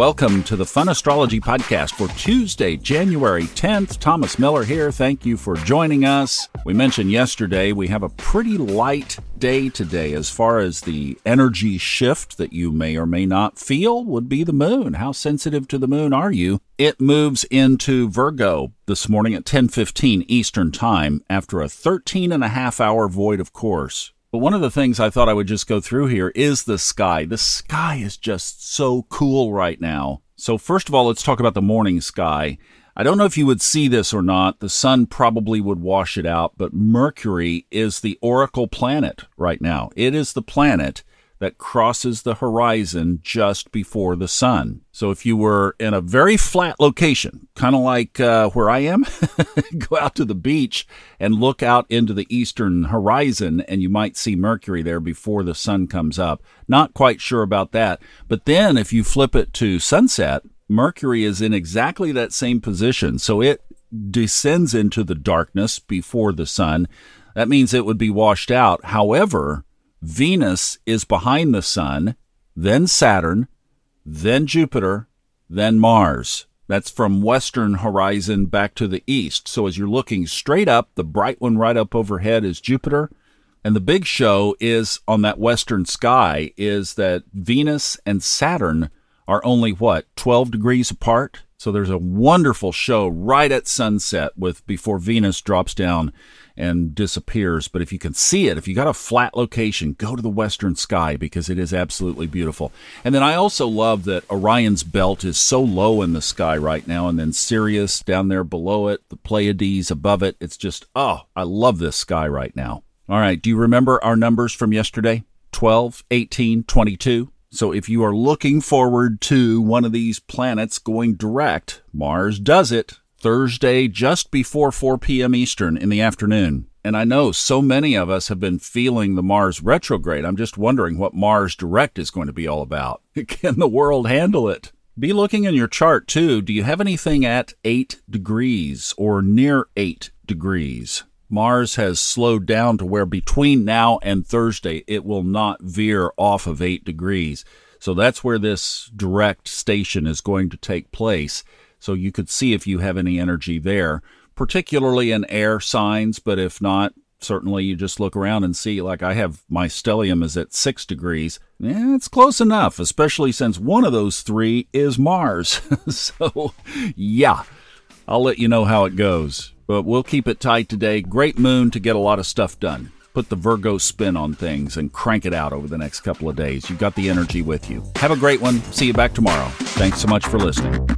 Welcome to the Fun Astrology Podcast for Tuesday, January 10th. Thomas Miller here. Thank you for joining us. We mentioned yesterday we have a pretty light day today as far as the energy shift that you may or may not feel would be the moon. How sensitive to the moon are you? It moves into Virgo this morning at 10:15 Eastern Time after a 13 and a half hour void of course. But one of the things I thought I would just go through here is the sky. The sky is just so cool right now. So, first of all, let's talk about the morning sky. I don't know if you would see this or not. The sun probably would wash it out, but Mercury is the oracle planet right now. It is the planet that crosses the horizon just before the sun. So if you were in a very flat location, kind of like uh, where I am, go out to the beach and look out into the eastern horizon, and you might see Mercury there before the sun comes up. Not quite sure about that. But then if you flip it to sunset, Mercury is in exactly that same position. So it descends into the darkness before the sun. That means it would be washed out. However, Venus is behind the Sun, then Saturn, then Jupiter, then Mars. That's from western horizon back to the east. So as you're looking straight up, the bright one right up overhead is Jupiter. And the big show is on that western sky is that Venus and Saturn are only what, 12 degrees apart? So there's a wonderful show right at sunset with before Venus drops down and disappears. But if you can see it, if you got a flat location, go to the western sky because it is absolutely beautiful. And then I also love that Orion's belt is so low in the sky right now, and then Sirius down there below it, the Pleiades above it. It's just, oh, I love this sky right now. All right, do you remember our numbers from yesterday? 12, 18, 22? So if you are looking forward to one of these planets going direct, Mars does it Thursday just before 4 p.m. Eastern in the afternoon. And I know so many of us have been feeling the Mars retrograde. I'm just wondering what Mars direct is going to be all about. Can the world handle it? Be looking in your chart too. Do you have anything at 8 degrees or near 8 degrees? Mars has slowed down to where between now and Thursday it will not veer off of 8 degrees. So that's where this direct station is going to take place. So you could see if you have any energy there, particularly in air signs, but if not, certainly you just look around and see like I have my stellium is at 6 degrees. Yeah, it's close enough, especially since one of those 3 is Mars. so, yeah. I'll let you know how it goes. But we'll keep it tight today. Great moon to get a lot of stuff done. Put the Virgo spin on things and crank it out over the next couple of days. You've got the energy with you. Have a great one. See you back tomorrow. Thanks so much for listening.